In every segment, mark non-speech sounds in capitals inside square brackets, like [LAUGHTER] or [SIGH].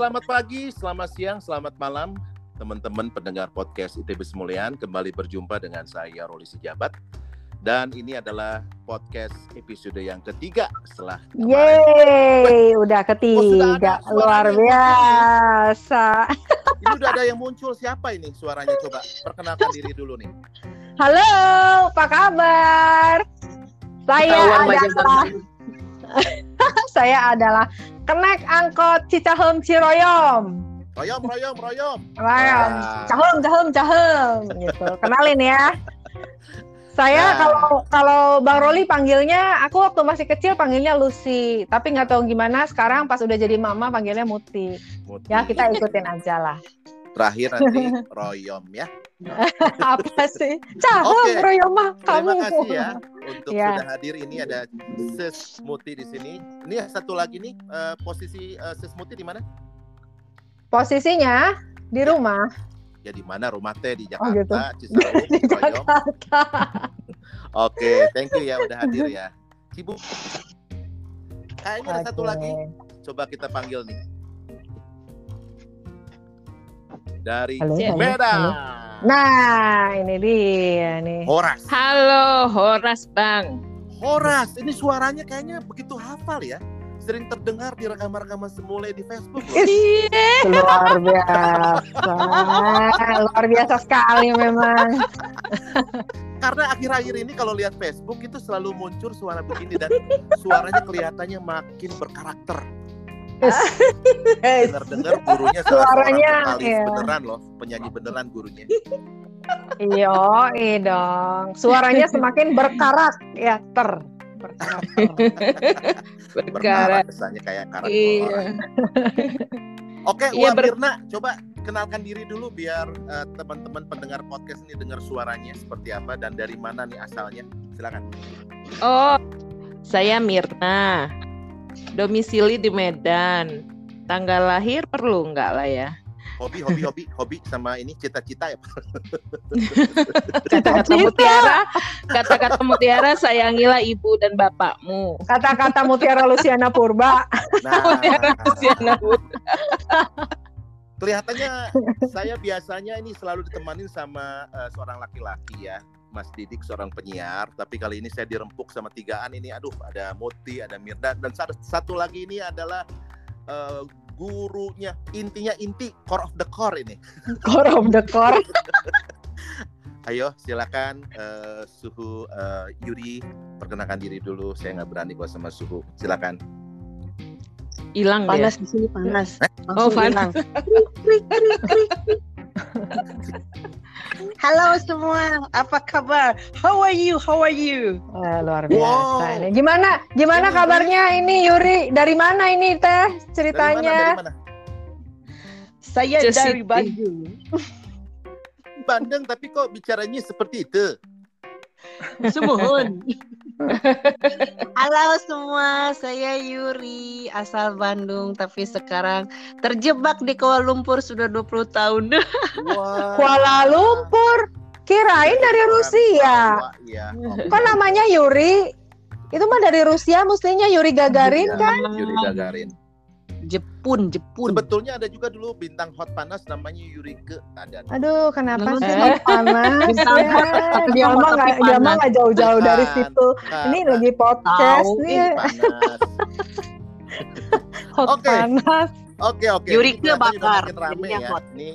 Selamat pagi, selamat siang, selamat malam. Teman-teman pendengar podcast ITB Semulian kembali berjumpa dengan saya Roli Sejabat. Dan ini adalah podcast episode yang ketiga setelah Yeay, udah ketiga, Oh, sudah ada luar biasa. ini udah ada yang muncul. Siapa ini suaranya? Coba perkenalkan diri dulu nih. Halo, apa kabar? Saya Ketahuan adalah [LAUGHS] saya adalah kenek angkot Cicahem Ciroyom. royom royom royom Royom, cahem cahem cahem gitu. Kenalin ya. Saya Nah. kalau kalau Bang Roli panggilnya, aku waktu masih kecil panggilnya Lucy, tapi nggak tahu gimana sekarang pas udah jadi mama panggilnya Muti. Muti. Ya kita ikutin aja lah. Terakhir nanti [LAUGHS] royom ya [LAUGHS] Apa sih? Cahem Oke. Royoma terima kamu. kasih ya untuk Ya. sudah hadir ini ada Sis Muti di sini ini satu lagi nih eh, posisi eh, Sis Muti di mana Posisinya di rumah. ya di mana rumah teh di Oh, gitu. Jakarta Cisauk [LAUGHS] Di royom Jakarta. Oke, thank you ya udah hadir ya. Sibuk. Kayaknya ada satu lagi. Coba kita panggil nih. Dari Halo, halo, Medan. Nah, ini dia nih. Horas. Halo, Horas Bang. Horas, ini suaranya kayaknya begitu hafal ya. Sering terdengar di rekaman-rekaman semula di Facebook. Is, luar biasa. luar biasa sekali memang. Karena akhir-akhir ini kalau lihat Facebook itu selalu muncul suara begini dan suaranya kelihatannya makin berkarakter. [LAUGHS] Dengar-dengar gurunya salah Suaranya, vokalis iya. beneran loh, penyanyi beneran gurunya. Iya, dong. Suaranya semakin berkarak ya ter. Berkarat [LAUGHS] Berkarat. kesannya kayak karakter Iya. Oke, Iya, ber- Mirna, coba kenalkan diri dulu biar eh, teman-teman pendengar podcast ini dengar suaranya seperti apa dan dari mana nih asalnya. Silakan. Oh, saya Mirna. Domisili di Medan. Tanggal lahir perlu nggak lah ya? Hobi, hobi, hobi, hobi sama ini cita-cita ya. [LAUGHS] Kata-kata mutiara, kata-kata mutiara sayangilah ibu dan bapakmu. Kata-kata Mutiara Luciana Purba. [LAUGHS] Nah, Mutiara Luciana Purba. kelihatannya saya biasanya ini selalu ditemani sama eh, seorang laki-laki ya. Mas Didik seorang penyiar, tapi kali ini saya dirempuk sama tigaan ini. Aduh, ada Moti, ada Mirda, dan satu, satu lagi ini adalah eh, gurunya. Intinya inti core of the core ini. [LAUGHS] Core of the core. [LAUGHS] Ayo, silakan eh, suhu eh, Yuri perkenalkan diri dulu. Saya nggak berani kalau sama suhu. Silakan. Hilang dia. panas di sini panas. Oh, Langsung panas. [LAUGHS] Halo semua, apa kabar? How are you? How are you? Eh, luar biasa Wow. ini. Gimana? Gimana Ini kabarnya ini Yuri? Dari mana ini teh Dari mana? ceritanya? Dari mana? Saya Just dari. Bandung. Bandung, tapi kok bicaranya seperti itu? Sumohon. [LAUGHS] [LAUGHS] Halo semua, saya Yuri, asal Bandung tapi sekarang terjebak di Kuala Lumpur sudah 20 tahun. Wah. [LAUGHS] Kuala Lumpur. Kirain dari Rusia. Iya. Kok namanya Yuri? Itu mah dari Rusia, mestinya Yuri Gagarin kan? Yuri Gagarin. Jepun, Jepun. Sebetulnya ada juga dulu bintang hot panas namanya Yurike ada. Aduh, kenapa Lalu sih eh. hot panas? [LAUGHS] Bintang ya? hot, tapi Dia mah nggak dia mah nggak jauh-jauh dari situ. Ini lagi podcast Tahu, nih, [LAUGHS] panas. hot Oke. panas. Oke oke. Yurike Ini kelihatannya udah bakar, rame ya. hot. Ini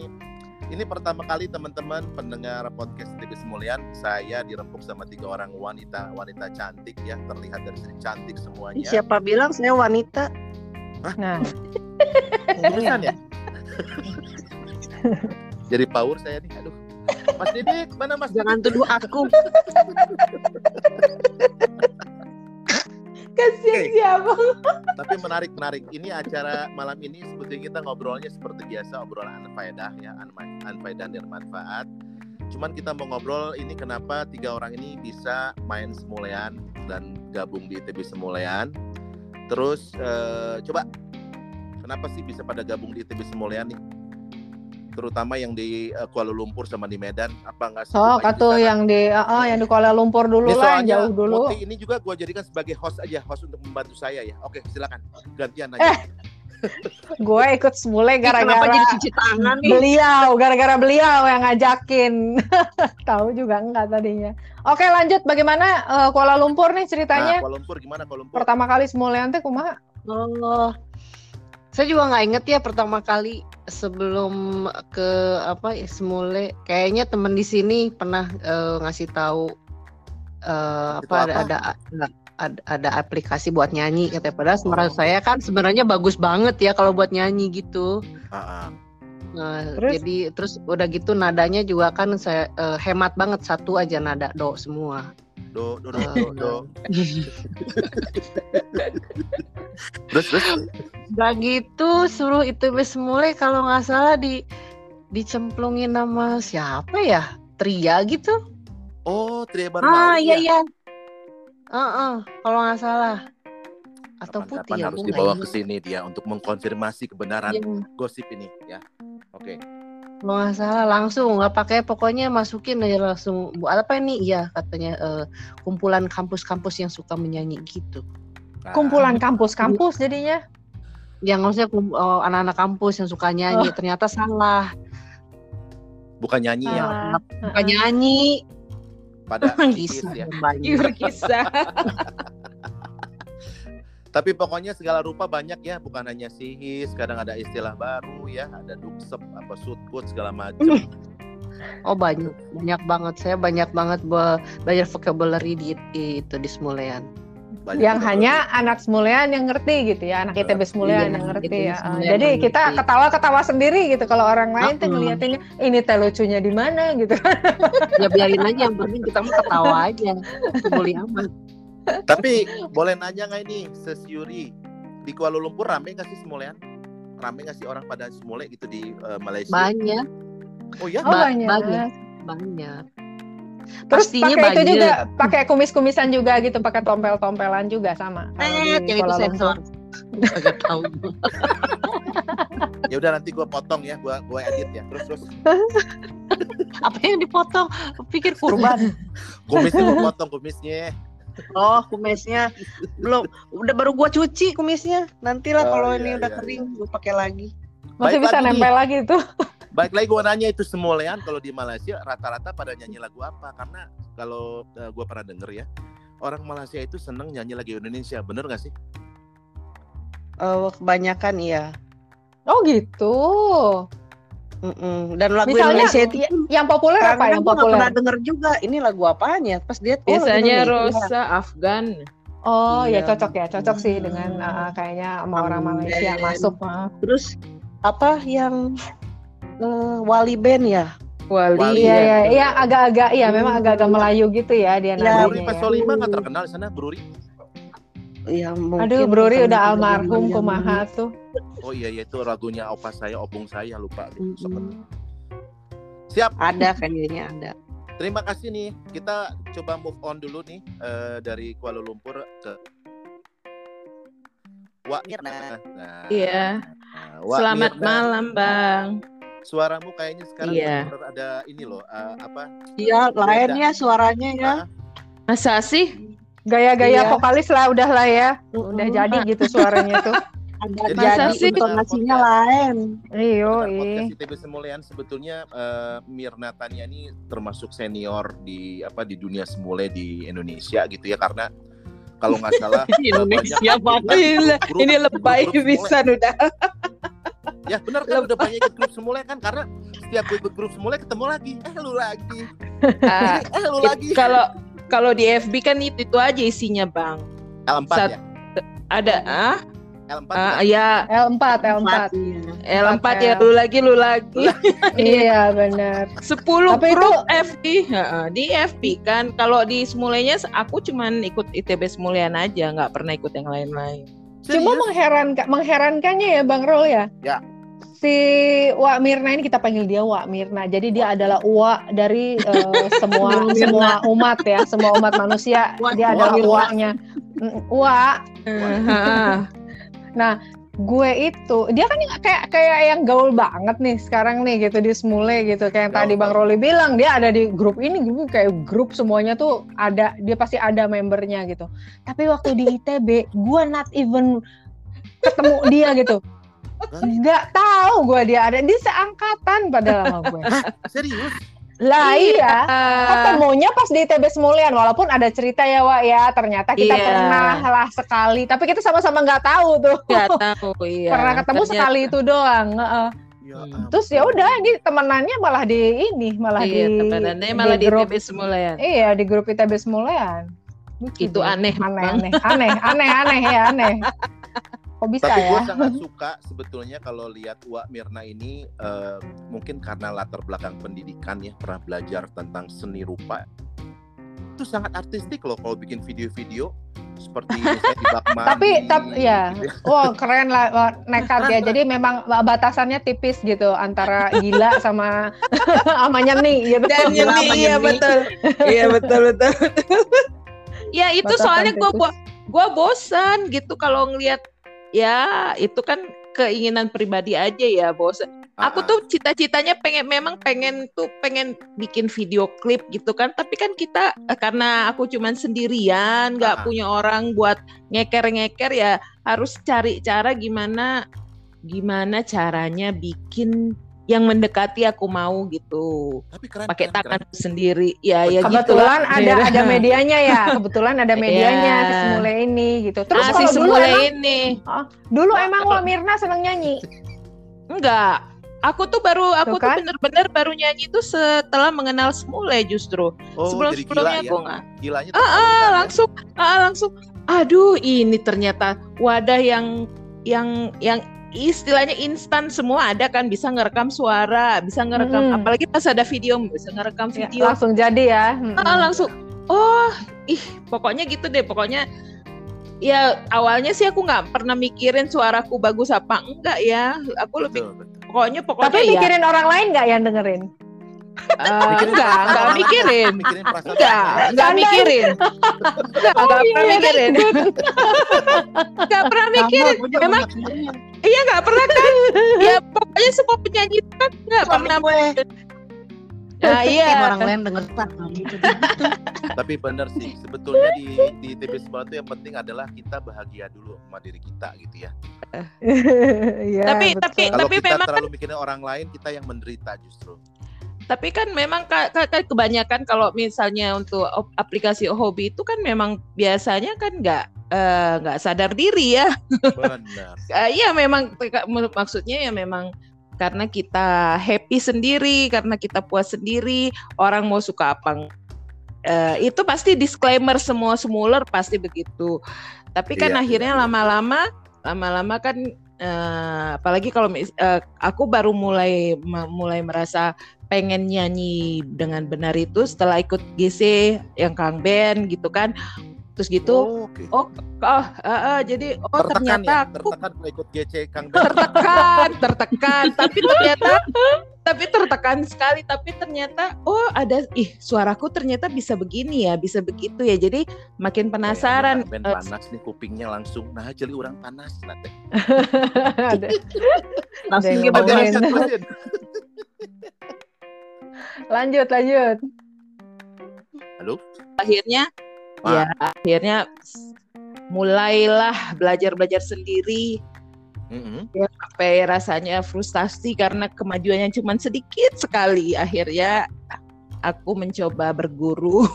ini pertama kali teman-teman pendengar podcast TV Semulian saya dirempuk sama tiga orang wanita wanita cantik ya terlihat dari sini cantik semuanya. Siapa bilang saya wanita? Nah, [LAUGHS] Tulisan ya. Jadi power saya nih. Aduh. Mas Didik, mana Mas Jangan tuduh aku. kasihan Oke. siapa? Tapi menarik menarik. Ini acara malam ini sebetulnya kita ngobrolnya seperti biasa obrolan anfaedah ya, anfaedah dan manfaat. Cuman kita mau ngobrol ini kenapa tiga orang ini bisa main semulean dan gabung di ITB Semulean. Terus eh, coba kenapa sih bisa pada gabung di ITB Semulean nih? Terutama yang di eh, Kuala Lumpur sama di Medan, apa enggak sih? Oh, katu yang di oh, yang di Kuala Lumpur dulu Ini lah, jauh dulu. Moti ini juga gue jadikan sebagai host aja, host untuk membantu saya ya. Oke, silakan gantian aja. Eh. gue ikut Kenapa gara-gara jadi cuci tangan nih? beliau, gara-gara beliau yang ngajakin. [LAUGHS] Tahu juga enggak tadinya. Oke lanjut, bagaimana eh, Kuala Lumpur nih Nah, ceritanya? Kuala Lumpur gimana Kuala Lumpur? Pertama kali semulean teh kumaha? Oh, saya juga nggak inget ya pertama kali sebelum ke apa ya, semule. Kayaknya temen di sini pernah eh, ngasih tahu eh, Itu apa, ada, apa? ada ada ada aplikasi buat nyanyi katanya. Padahal menurut Oh. saya kan sebenarnya bagus banget ya kalau buat nyanyi gitu. Ah, ah. Nah, Terus? jadi terus udah gitu nadanya juga kan saya eh, hemat banget satu aja nada do semua. Do, do, do, Ah. do, do. Terus, terus. Udah gitu suruh itu semule kalau nggak salah di dicemplungin nama siapa ya? Tria gitu. Oh, Tria Ah Barmawi iya ya? iya. Heeh, kalau nggak salah. Atau Kapan-kapan putih harus aku dibawa ke sini dia untuk mengkonfirmasi kebenaran. Iya, gosip ini ya. Oke. Kalau nggak salah langsung nggak pakai pokoknya masukin aja langsung buat apa ini? Iya katanya eh, kumpulan kampus-kampus yang suka menyanyi gitu. Nah, Kumpulan kampus-kampus jadinya. Yang maksudnya eh, anak-anak kampus yang suka nyanyi ternyata salah. bukan nyanyi ya, Suka nyanyi. pada Kisah ya. banyak. [LAUGHS] [LAUGHS] Tapi pokoknya segala rupa banyak ya, bukan hanya sihis, kadang ada istilah baru ya, ada duksep, apa sutkut segala macam. Oh banyak, banyak banget. Saya banyak banget be- belajar vocabulary di, di itu di Smulean. Banyak yang hanya anak semulean yang ngerti gitu ya, anak ITB semulean Iya, yang ngerti ITB ya. Ah, semulean Jadi yang kita ngerti. ketawa-ketawa sendiri gitu kalau orang lain tuh ngeliatinnya ini teh lucunya di mana gitu. Ya biarin aja yang penting kita mah ketawa aja. Boleh amat. Tapi boleh nanya nggak ini, Ses Yuri, di Kuala Lumpur rame nggak sih semulean? Rame nggak sih orang pada semule gitu di eh, Malaysia? Banyak, Oh ya? Oh Ba- banyak. banyak. banyak. Terus pakai itu banyak. juga, pakai kumis-kumisan juga gitu, pakai tompel-tompelan juga sama. Eh, yang itu sensor. Agak tahu. [LAUGHS] Ya udah nanti gua potong ya, gua gua edit ya. Terus terus [LAUGHS] Apa yang dipotong? Pikir kurban. [LAUGHS] kumisnya gua potong kumisnya. Oh, kumisnya belum. Udah baru gua cuci kumisnya. Nantilah Oh, kalau iya, ini udah iya, kering, gua pakai lagi. Masih Baik bisa lagi nempel lagi tuh. Baik lagi gua nanya itu semulean kalau di Malaysia rata-rata pada nyanyi lagu apa? Karena kalau eh, gua pernah denger ya, orang Malaysia itu seneng nyanyi lagu Indonesia, bener nggak sih? Oh, kebanyakan iya. Oh gitu. Mm-mm. Dan lagu Misalnya Indonesia itu yang populer apa kadang yang populer? pernah denger juga ini lagu apaan ya pas dia oh, Biasanya. Rosa Afgan. Oh ya Iya. cocok ya, cocok sih Hmm. dengan uh, kayaknya sama orang. Malaysia masuk. uh. terus apa yang eh, Wali Band ya Wali. Wali, Iya Iya, iya, iya agak-agak iya memang Hmm. agak-agak Melayu gitu ya dia Ya, nadanya. Bruri ya. Pasolima nggak terkenal di sana, Bruri? Ya mungkin Aduh, Bruri karena udah almarhum kumaha tuh. Oh iya, iya itu lagunya opa saya, opung saya lupa. Mm-mm. Sempet. Siap. ada kayaknya ada Terima kasih nih. Kita coba move on dulu nih eh, dari Kuala Lumpur ke Wak Mirna. Nah, Iya. nah, Wak Selamat Mirna, malam, Bang. Suaramu kayaknya sekarang Iya. ada ini loh, eh, apa? iya lain ya suaranya ya Masa sih? Gaya-gaya Iya. vokalis lah udah lah ya. Udah Mm-mm. jadi gitu suaranya tuh. [LAUGHS] ada Jadi Masa jadi sih? intonasinya lain Iyo, ih. ITB Semulian sebetulnya eh, Mirna Tania ini termasuk senior di apa di dunia semule di Indonesia gitu ya karena kalau nggak salah [LAUGHS] eh, Indonesia banget. Ini lebay bisa udah. [LAUGHS] Ya benar kan udah banyak ikut grup semule kan karena setiap ikut grup semule ketemu lagi eh lu lagi eh lu lagi Kalau kalau di FB kan itu itu aja isinya, Bang. L4 Sat- ya Ada ah, L4 ah ya? ya L4, L4. L4 ya lu lagi lu lagi. [LAUGHS] Iya benar. 10 Tapi grup FB Heeh, di FB kan kalau di semulanya aku cuman ikut ITB Semulian aja nggak pernah ikut yang lain-lain Cuma mengherankan mengherankannya ya Bang Rol ya. Ya. Si Wak Mirna ini kita panggil dia Wak Mirna. Jadi dia adalah Uwa dari eh, semua Wak semua umat ya, semua umat manusia. Wak- Dia Wak adalah. Uwanya. Mm, Uwa. Heeh. gue itu dia kan kayak kayak yang gaul banget nih sekarang nih gitu di Semule gitu kayak yang Gaul tadi Bang. Roli bilang dia ada di grup ini gue kayak grup semuanya tuh ada dia pasti ada membernya gitu tapi waktu di ITB gue not even ketemu dia gitu nggak tahu gue dia ada di seangkatan padahal sama gue. Serius? Lah iya. Ah. Ketemunya pas di TB Semulian, walaupun ada cerita ya Wak ya, ternyata kita Iya. pernah lah sekali, tapi kita sama-sama nggak tahu tuh. Nggak tahu, iya. pernah ketemu Ternyata- sekali itu doang. Heeh. Ya Hmm. Terus ya udah, ini temenannya malah di ini, malah Iya, di temenannya malah di grup, TB semula ya. Iya, di grup ITB Semulian. Lucu Itu deh. aneh aneh, banget. aneh, aneh, aneh, aneh ya, aneh. Kok bisa Tapi gue ya? sangat [LAUGHS] suka sebetulnya kalau lihat Wak Mirna ini eh, mungkin karena latar belakang pendidikan ya pernah belajar tentang seni rupa itu sangat artistik loh kalau bikin video-video seperti [LAUGHS] misalnya di. Tapi, tapi ya, gitu wow keren lah, nekat ya. Jadi memang batasannya tipis gitu antara gila sama [LAUGHS] sama nyeni gitu. Dan nyeni, iya betul. Iya betul betul. ya itu Batasan soalnya gue gua bosan gitu kalau ngelihat ya itu kan keinginan pribadi aja ya bosan. Aku Ah, tuh cita-citanya pengen memang pengen tuh pengen bikin video klip gitu kan tapi kan kita eh, karena aku cuman sendirian Ah. nggak punya orang buat ngeker-ngeker ya harus cari cara gimana gimana caranya bikin yang mendekati aku mau gitu tapi keren pakai keren, tangan keren. sendiri ya ya gitu Kebetulan lah. ada ada medianya ya. Kebetulan ada [LAUGHS] medianya Iya. si Semule ini gitu. Terus ah, si kalau dulu emang ini dulu Wah, emang Wak Mirna seneng nyanyi. enggak aku tuh baru aku Tuh tuh kan? bener-bener baru nyanyi tuh setelah mengenal Semule justru oh sebelum jadi gila sebelumnya ya aku nggak gilanya Ah, ah, ya. langsung ah, langsung aduh ini ternyata wadah yang yang yang istilahnya instan semua ada kan bisa ngerekam suara bisa ngerekam Mm-mm. apalagi pas ada video bisa ngerekam Ya, video langsung jadi ya. Mm-mm. Ah, langsung oh ih pokoknya gitu deh pokoknya ya awalnya sih aku nggak pernah mikirin suaraku bagus apa enggak ya aku lebih Betul, betul. pokoknya pokoknya Tapi ya mikirin orang lain nggak yang dengerin? eh, Mikirin enggak enggak mikirin mikirin perasaan enggak enggak mikirin [LAUGHS] enggak enggak iya, [LAUGHS] pernah mikirin enggak pernah mikirin memang Iya nggak pernah kan? ya pokoknya semua penyanyi itu kan nggak pernah. gue Nah iya. orang lain denger tak gitu. tapi benar sih sebetulnya di di TV sebelah itu yang penting adalah kita bahagia dulu sama diri kita gitu ya [LAUGHS] Iya, Tapi- betul. tapi- kalau kita memang terlalu mikirin orang lain kita yang menderita justru Tapi kan memang ka- ka- kan kebanyakan kalau misalnya untuk aplikasi hobi itu kan memang biasanya kan nggak eh, nggak sadar diri ya. benar [LAUGHS] Iya memang mak- maksudnya ya memang karena kita happy sendiri, karena kita puas sendiri, orang mau suka apa eh, itu pasti disclaimer semua semuler pasti begitu. Tapi kan Iya, akhirnya iya, iya. lama-lama, lama-lama kan eh, apalagi kalau eh, aku baru mulai mulai merasa pengen nyanyi dengan benar itu setelah ikut GC yang Kang Ben gitu kan. Terus gitu, oke oh, oh eh, eh, jadi oh tertekan ternyata ya aku tertekan ikut GC Kang Ben tertekan, [LAUGHS] tertekan, tapi ternyata tapi tertekan sekali, tapi ternyata oh ada ih suaraku ternyata bisa begini ya, bisa begitu ya. Jadi makin penasaran. Kang Ben Eh, panas nih kupingnya langsung nah jadi orang panas nanti [LAUGHS] Langsung ngomongin. Lanjut, lanjut, halo akhirnya Wah. ya akhirnya mulailah belajar-belajar sendiri Mm-mm. sampai rasanya frustasi karena kemajuannya cuma sedikit sekali. Akhirnya aku mencoba berguru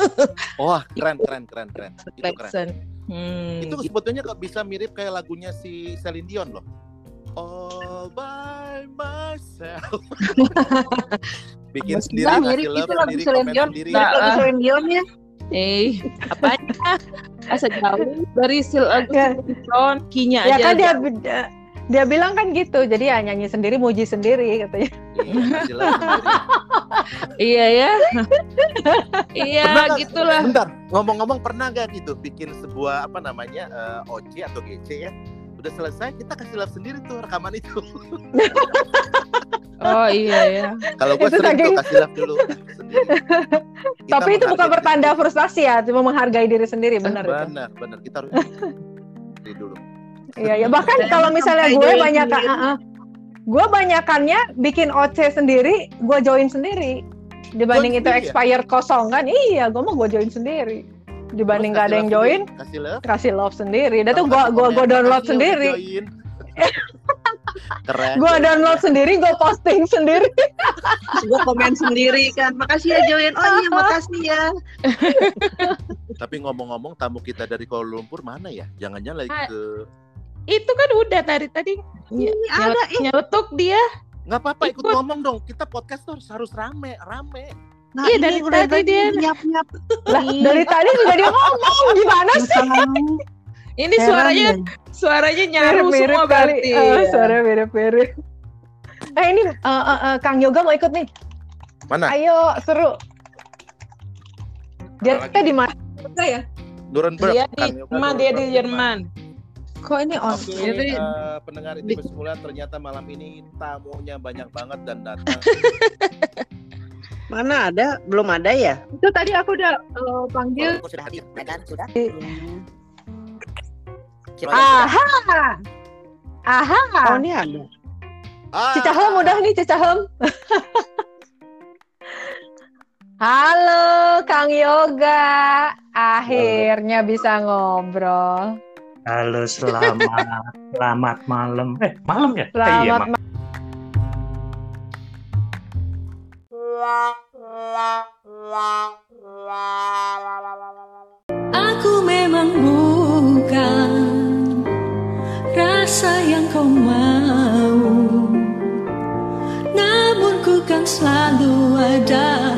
[LAUGHS] wah keren keren keren keren itu keren. Hmm, itu gitu. sebetulnya kok bisa mirip kayak lagunya si Celine Dion loh all by myself [LAUGHS] bikin sendiri Nah, mirip itu lagu sendiri Celine sendiri Nah, Lagu. Celine Dion ya. Eh, apanya? Asa jauh dari sil lagu Ya. Sinetron, kinya Ya aja. kan dia dia- dia bilang kan gitu. Jadi ya nyanyi sendiri, muji sendiri katanya. Iya. Iya ya. [LAUGHS] iya, gitulah. bentar ngomong-ngomong pernah nggak gitu bikin sebuah apa namanya eh, OC atau GC ya udah selesai kita kasih love sendiri tuh rekaman itu [LAUGHS] Oh iya ya. kalau gue Itu sering saking- tuh kasih love dulu [LAUGHS] Tapi itu bukan bertanda diri frustasi ya, cuma menghargai diri sendiri, benar itu. benar benar kita harus diri dulu Iya, ya bahkan kalau misalnya gue banyak sendiri. gue banyakannya bikin OC sendiri, gue join sendiri. Dibanding Join itu sendiri ya? expired kosong kan, iya gue mau gue join sendiri. Dibanding gak ada yang join, sendiri, kasih love kasih love sendiri. Dan tuh gue komen, gue download sendiri. Keren. Gue download sendiri, gue posting sendiri. [LAUGHS] gue komen sendiri kan makasih ya join oh iya [LAUGHS] makasih ya Tapi ngomong-ngomong tamu kita dari Kuala Lumpur mana ya? Jangan-jangan lagi Ah, ke Itu kan udah dari tadi ny- ada nyeletuk dia. nggak apa-apa ikut Ikut. ngomong dong. Kita podcast tuh harus, harus rame, rame. Nah Iya, dari tadi dia- nyap nyap Lah, dari tadi juga dia ngomong. Gimana sih? Ini suaranya suaranya nyaru semua kali. berarti. Eh, ya. suara mirip-mirip. Eh ini eh, eh, eh, Kang Yoga mau ikut nih. Mana? Ayo seru. Dia kita di mana? ya? Nuremberg. Dia di Jerman, dia di Jerman. Kok ini on? Oke, Jadi- eh, pendengar ini bersemula ternyata malam ini tamunya banyak banget dan datang. [LAUGHS] mana ada belum ada ya Itu tadi aku udah eh, panggil. Oh, sudah hadir. Aha. Aha. oh ini ada Ah, Cicahem udah nih Cicahem. [LAUGHS] Halo Kang Yoga, akhirnya bisa ngobrol. Halo, selamat selamat malam. Eh, malam ya? Eh, iya, Selamat malam. Aku memang bukan rasa yang kau mau. Namun ku kan selalu ada